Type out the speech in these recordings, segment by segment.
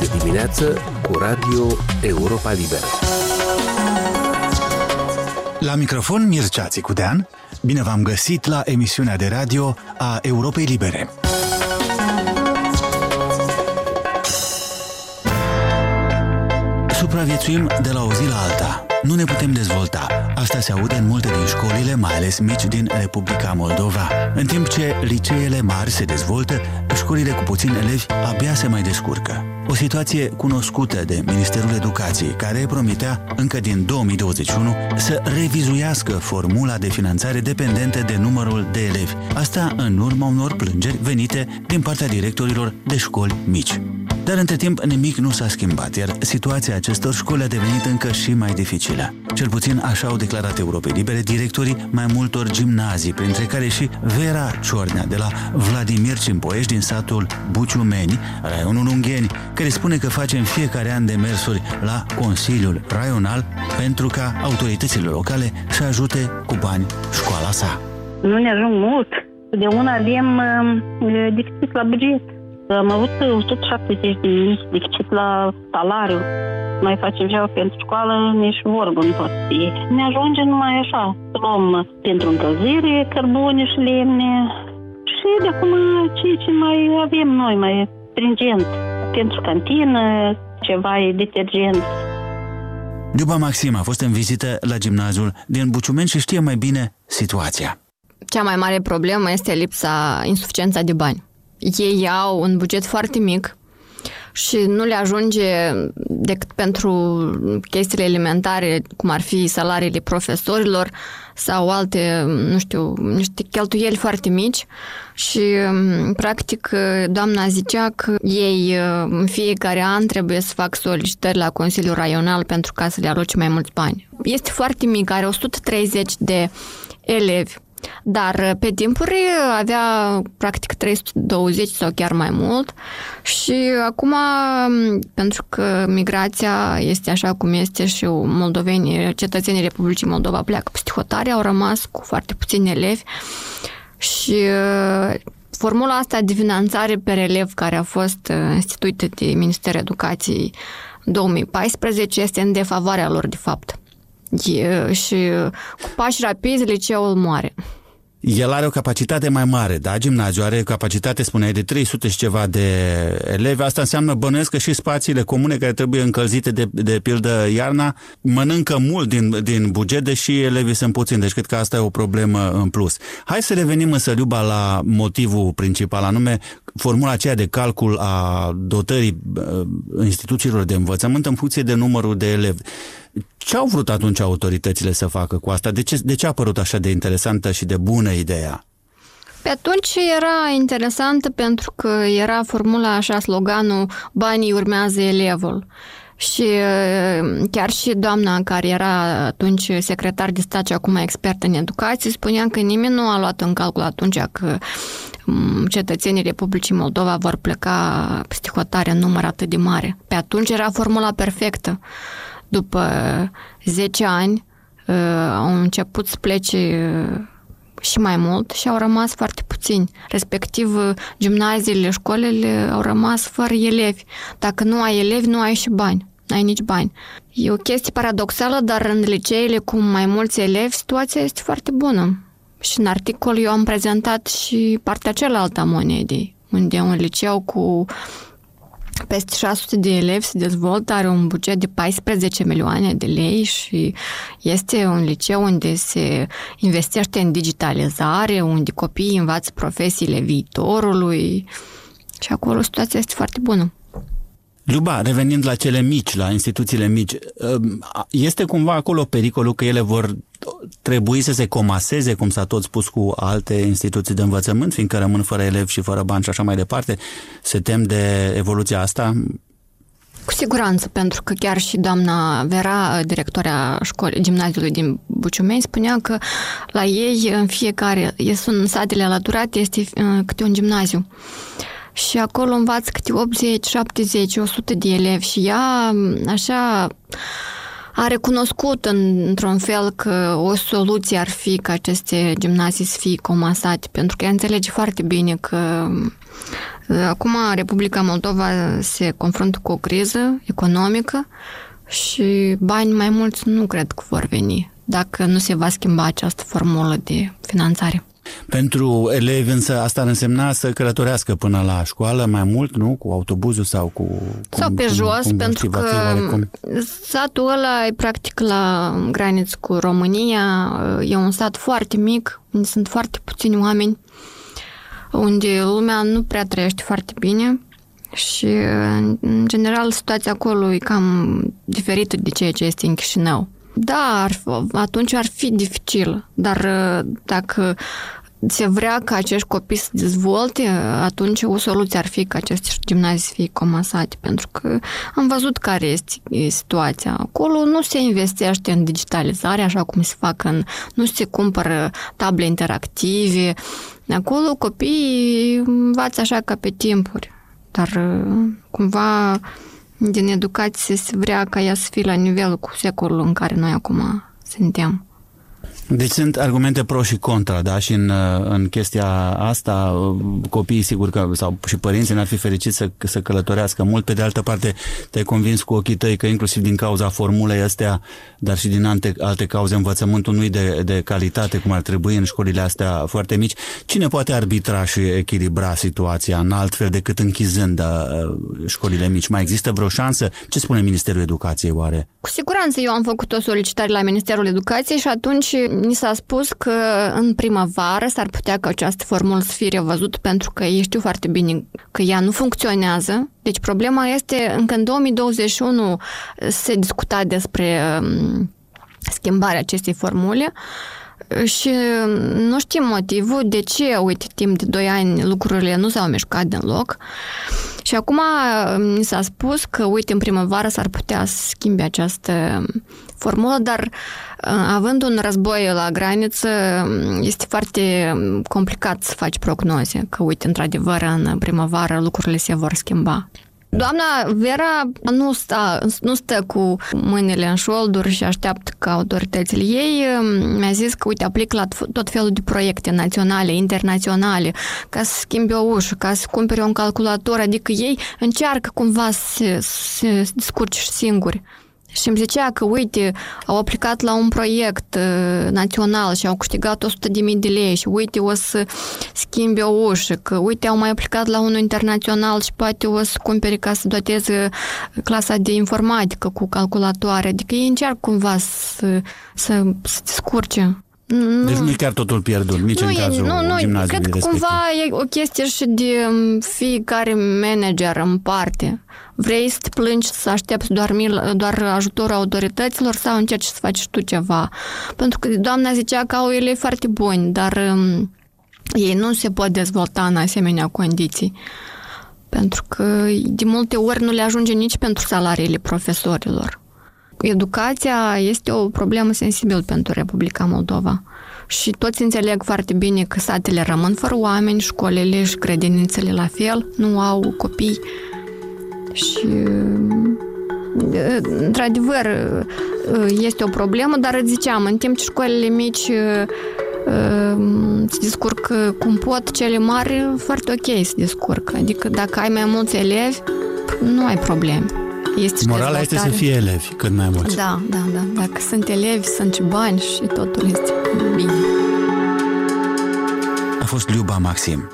Este dimineață cu Radio Europa Liberă. La microfon Mircea Țicudean, bine v-am găsit la emisiunea de radio a Europei Libere. Supraviețuim de la o zi la alta. Nu ne putem dezvolta. Asta se aude în multe din școlile, mai ales mici din Republica Moldova. În timp ce liceele mari se dezvoltă, școlile cu puțini elevi abia se mai descurcă. O situație cunoscută de Ministerul Educației, care promitea încă din 2021 să revizuiască formula de finanțare dependentă de numărul de elevi. Asta în urma unor plângeri venite din partea directorilor de școli mici. Dar între timp nimic nu s-a schimbat, iar situația acestor școli a devenit încă și mai dificilă. Cel puțin așa au declarat Europei Libere directorii mai multor gimnazii, printre care și Vera Ciornea de la Vladimir Cimpoești din satul Buciumeni, raionul Ungheni, care spune că face în fiecare an demersuri la Consiliul Raional pentru ca autoritățile locale să ajute cu bani școala sa. Nu ne ajung mult. De una avem uh, deficit la buget. Am avut 170 de mii deficit la salariu. Noi facem ceva pentru școală, nici vorbă nu poate fi. Ne ajunge numai așa. Luăm pentru încălzire, cărbune și lemne. Și de acum ce, ce mai avem noi, mai stringent. Pentru cantină, ceva e detergent. Duba Maxim a fost în vizită la gimnaziul din Buciumeni și știe mai bine situația. Cea mai mare problemă este lipsa, insuficiența de bani ei au un buget foarte mic și nu le ajunge decât pentru chestiile elementare, cum ar fi salariile profesorilor sau alte, nu știu, niște cheltuieli foarte mici și, practic, doamna zicea că ei în fiecare an trebuie să fac solicitări la Consiliul Raional pentru ca să le aloce mai mulți bani. Este foarte mic, are 130 de elevi dar uh, pe timpuri avea practic 320 sau chiar mai mult și acum, um, pentru că migrația este așa cum este și moldovenii, cetățenii Republicii Moldova pleacă peste hotare, au rămas cu foarte puțini elevi și uh, formula asta de finanțare per elev care a fost uh, instituită de Ministerul Educației 2014 este în defavoarea lor, de fapt. E, și cu pași rapizi liceul moare. El are o capacitate mai mare, da? Gimnaziul are o capacitate, spuneai, de 300 și ceva de elevi. Asta înseamnă, bănuiesc că și spațiile comune care trebuie încălzite de, de pildă iarna mănâncă mult din, din buget, deși elevii sunt puțini. Deci cred că asta e o problemă în plus. Hai să revenim însă, Liuba, la motivul principal, anume formula aceea de calcul a dotării uh, instituțiilor de învățământ în funcție de numărul de elevi. Ce au vrut atunci autoritățile să facă cu asta? De ce, de ce a părut așa de interesantă și de bună ideea? Pe atunci era interesantă pentru că era formula așa, sloganul banii urmează elevul. Și chiar și doamna care era atunci secretar de stat și acum expert în educație spunea că nimeni nu a luat în calcul atunci că cetățenii Republicii Moldova vor pleca peste hotare în număr atât de mare. Pe atunci era formula perfectă după 10 ani, uh, au început să plece uh, și mai mult și au rămas foarte puțini. Respectiv, uh, gimnaziile, școlile au rămas fără elevi. Dacă nu ai elevi, nu ai și bani. N-ai nici bani. E o chestie paradoxală, dar în liceele cu mai mulți elevi, situația este foarte bună. Și în articol eu am prezentat și partea cealaltă a monedei, unde un liceu cu peste 600 de elevi se dezvoltă, are un buget de 14 milioane de lei și este un liceu unde se investește în digitalizare, unde copiii învață profesiile viitorului și acolo situația este foarte bună. Luba, revenind la cele mici, la instituțiile mici, este cumva acolo pericolul că ele vor trebui să se comaseze, cum s-a tot spus, cu alte instituții de învățământ, fiindcă rămân fără elevi și fără bani și așa mai departe? Se tem de evoluția asta? Cu siguranță, pentru că chiar și doamna Vera, directoarea școlii, gimnaziului din Buciumeni, spunea că la ei în fiecare, sunt satele alăturate, este uh, câte un gimnaziu și acolo învață câte 80, 70, 100 de elevi și ea așa a recunoscut într-un fel că o soluție ar fi ca aceste gimnazii să fie comasate, pentru că ea înțelege foarte bine că Acum Republica Moldova se confruntă cu o criză economică și bani mai mulți nu cred că vor veni dacă nu se va schimba această formulă de finanțare. Pentru elevi însă asta ar însemna să călătorească până la școală mai mult, nu? Cu autobuzul sau cu... Cum, sau pe cum, jos, cum pentru că oarecum. satul ăla e practic la graniță cu România, e un sat foarte mic, unde sunt foarte puțini oameni, unde lumea nu prea trăiește foarte bine și, în general, situația acolo e cam diferită de ceea ce este în Chișinău. Da, ar, atunci ar fi dificil, dar dacă se vrea ca acești copii să dezvolte, atunci o soluție ar fi ca aceste gimnazii să fie comasate, pentru că am văzut care este situația. Acolo nu se investește în digitalizare, așa cum se fac în... nu se cumpără table interactive. Acolo copiii învață așa ca pe timpuri, dar cumva din educație se vrea ca ea să fie la nivelul cu secolul în care noi acum suntem. Deci sunt argumente pro și contra, da? Și în, în chestia asta, copiii, sigur că, sau și părinții n-ar fi fericiți să, să călătorească mult. Pe de altă parte, te-ai convins cu ochii tăi că inclusiv din cauza formulei astea, dar și din alte, alte cauze, învățământul nu de, de calitate, cum ar trebui în școlile astea foarte mici. Cine poate arbitra și echilibra situația în alt fel decât închizând uh, școlile mici? Mai există vreo șansă? Ce spune Ministerul Educației, oare? Cu siguranță eu am făcut o solicitare la Ministerul Educației și atunci ni s-a spus că în primăvară s-ar putea ca această formulă să fie revăzută pentru că ei știu foarte bine că ea nu funcționează. Deci problema este încă în 2021 se discuta despre um, schimbarea acestei formule și nu știm motivul de ce, uite, timp de 2 ani lucrurile nu s-au mișcat din loc. Și acum mi s-a spus că, uite, în primăvară s-ar putea să schimbe această formulă, dar având un război la graniță, este foarte complicat să faci prognoze, că, uite, într-adevăr, în primăvară lucrurile se vor schimba. Doamna Vera nu stă, nu stă cu mâinile în șolduri și așteaptă ca autoritățile ei. Mi-a zis că, uite, aplic la tot felul de proiecte naționale, internaționale, ca să schimbe o ușă, ca să cumpere un calculator, adică ei încearcă cumva să se, se descurce singuri. Și îmi zicea că, uite, au aplicat la un proiect uh, național și au câștigat 100 de mii de lei și, uite, o să schimbe o ușă, că, uite, au mai aplicat la unul internațional și poate o să cumpere ca să doteze clasa de informatică cu calculatoare. Adică ei încearcă cumva să, să, să descurce. Nu, deci nu e chiar totul pierdut, nici nu în cazul nu, nu, gimnaziului Cred că respectiv. cumva e o chestie și de um, fiecare manager în parte. Vrei să te plângi, să aștepți doar, mil, doar ajutorul autorităților sau încerci să faci tu ceva? Pentru că doamna zicea că au ele foarte buni, dar um, ei nu se pot dezvolta în asemenea condiții. Pentru că de multe ori nu le ajunge nici pentru salariile profesorilor. Educația este o problemă sensibilă pentru Republica Moldova. Și toți înțeleg foarte bine că satele rămân fără oameni, școlile și grădinițele la fel, nu au copii. Și într-adevăr este o problemă, dar îți ziceam, în timp ce școlile mici se descurcă cum pot, cele mari foarte ok se descurcă. Adică dacă ai mai mulți elevi, nu ai probleme. Este Morala este să fie elevi cât mai mulți. Da, da, da. Dacă sunt elevi, sunt și bani și totul este bine. A fost Liuba Maxim.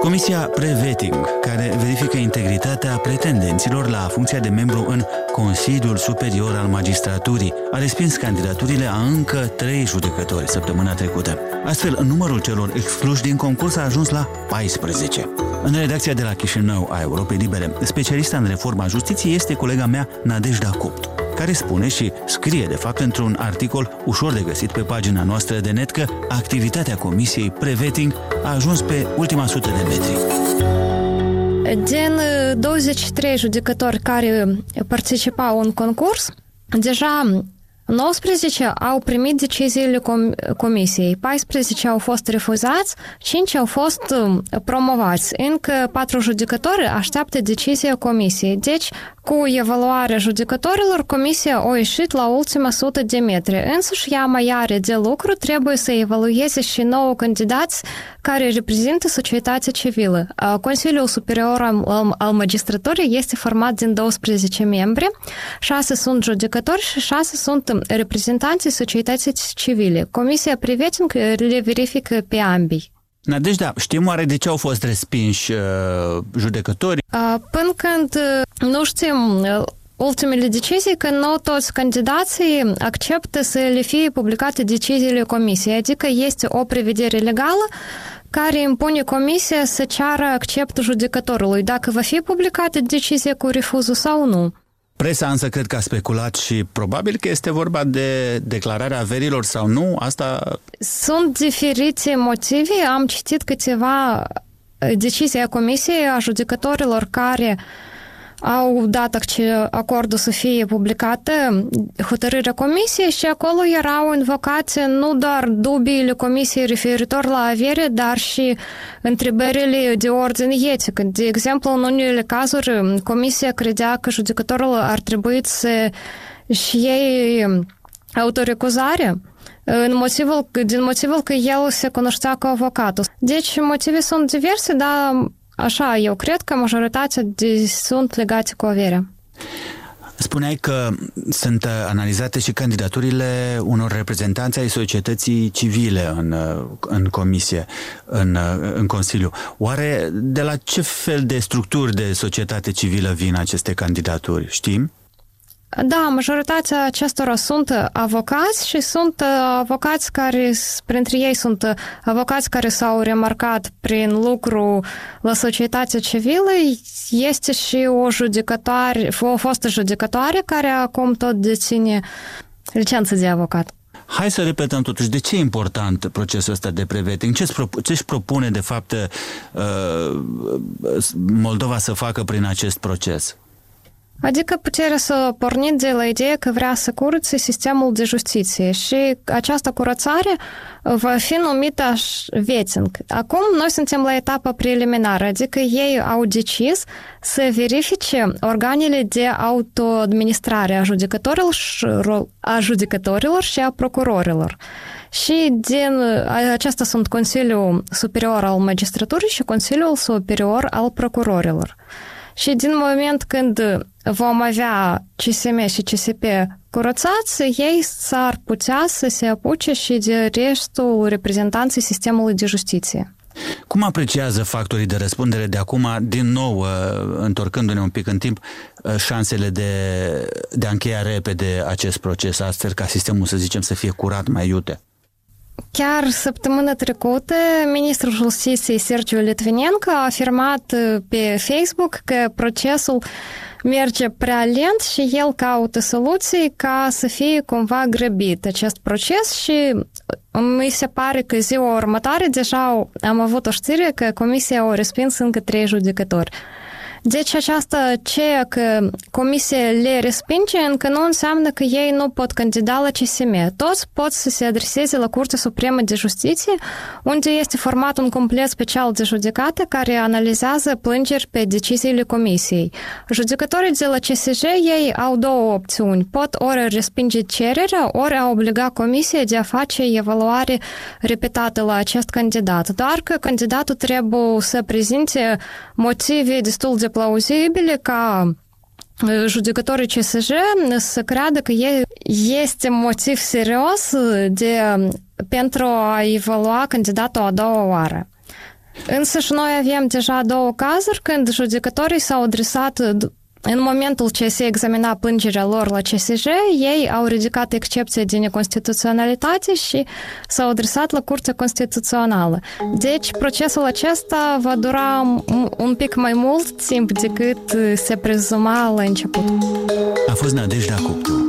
Comisia Preveting, care verifică integritatea pretendenților la funcția de membru în Consiliul Superior al Magistraturii, a respins candidaturile a încă trei judecători săptămâna trecută. Astfel, numărul celor excluși din concurs a ajuns la 14. În redacția de la Chișinău a Europei Libere, specialista în reforma justiției este colega mea Nadejda Copt care spune și scrie de fapt într-un articol ușor de găsit pe pagina noastră de net că activitatea Comisiei Preveting a ajuns pe ultima sută de metri. Din 23 judecători care participau în concurs, deja 19 au primit deciziile com- comisiei, 14 au fost refuzați, 5 au fost promovați. Încă 4 judecători așteaptă decizia comisiei. Deci, cu evaluarea judecătorilor, comisia a ieșit la ultima sută de metri. Însuși, ea mai are de lucru, trebuie să evalueze și nouă candidați care reprezintă societatea civilă. Consiliul Superior al, al Magistraturii este format din 12 membri, 6 sunt judecători și 6 sunt reprezentanții societății civile. Comisia Privetin le verifică pe ambii. Nadejdea, știm oare de ce au fost respinși uh, judecătorii? Uh, până când uh, nu știm uh, ultimele decizii, că nu toți candidații acceptă să le fie publicate deciziile comisiei, adică este o prevedere legală care impune comisia să ceară acceptul judecătorului, dacă va fi publicată decizia cu refuzul sau nu. Presa însă cred că a speculat și probabil că este vorba de declararea averilor sau nu, asta... Sunt diferite motive, am citit câteva decizii a comisiei a judecătorilor care uh, au dat acordul să fie publicată hotărârea comisiei și acolo erau invocate nu doar dubiile comisiei referitor la avere, dar și întrebările de ordine etic. De exemplu, în unele cazuri, comisia credea că judecătorul ar trebui să și ei autorecuzare în motivul, din motivul că el se cunoștea cu avocatul. Deci motive sunt diverse, dar Așa, eu cred că majoritatea de, sunt legate cu averea. Spuneai că sunt analizate și candidaturile unor reprezentanți ai societății civile în, în comisie, în, în Consiliu. Oare de la ce fel de structuri de societate civilă vin aceste candidaturi? Știm? Da, majoritatea acestora sunt avocați și sunt avocați care, printre ei sunt avocați care s-au remarcat prin lucru la societatea civilă. Este și o judecătoare, o fostă judecătoare care acum tot deține licență de avocat. Hai să repetăm totuși, de ce e important procesul ăsta de preveting? Ce își propune, de fapt, Moldova să facă prin acest proces? Adică puterea să pornim de la ideea că vrea să curățe sistemul de justiție și această curățare va fi numită vetting. Acum noi suntem la etapa preliminară, adică ei au decis să verifice organele de autoadministrare a judecătorilor, a judecătorilor și a procurorilor. Și din aceasta sunt Consiliul Superior al Magistraturii și Consiliul Superior al Procurorilor. Și din moment când vom avea CSM și CSP curățați, ei s-ar putea să se apuce și de restul reprezentanței sistemului de justiție. Cum apreciază factorii de răspundere de acum, din nou, uh, întorcându-ne un pic în timp, uh, șansele de, de a încheia repede acest proces, astfel ca sistemul, să zicem, să fie curat mai iute? Chiar săptămâna trecută, ministrul justiției Sergiu Litvinenko a afirmat pe Facebook că procesul merge prea lent și el caută soluții ca să fie cumva grăbit acest proces și mi se pare că ziua următoare deja am avut o știre că comisia a respins încă trei judecători. Deci această ceea că comisia le respinge încă nu înseamnă că ei nu pot candida la CSM. Toți pot să se adreseze la Curtea Supremă de Justiție, unde este format un complet special de judecată care analizează plângeri pe deciziile comisiei. Judecătorii de la CSJ ei au două opțiuni. Pot ori respinge cererea, ori a obliga comisia de a face evaluare repetată la acest candidat. Doar că candidatul trebuie să prezinte motive destul de plauzibile ca judecătorii CSJ să creadă că este motiv serios de, pentru a evalua candidatul a doua oară. Însă și noi avem deja două cazuri când judecătorii s-au adresat în momentul ce se examina plângerea lor la CSJ, ei au ridicat excepția de neconstituționalitate și s-au adresat la Curtea Constituțională. Deci, procesul acesta va dura un pic mai mult timp decât se prezuma la început. A fost Nadejda Cuptu.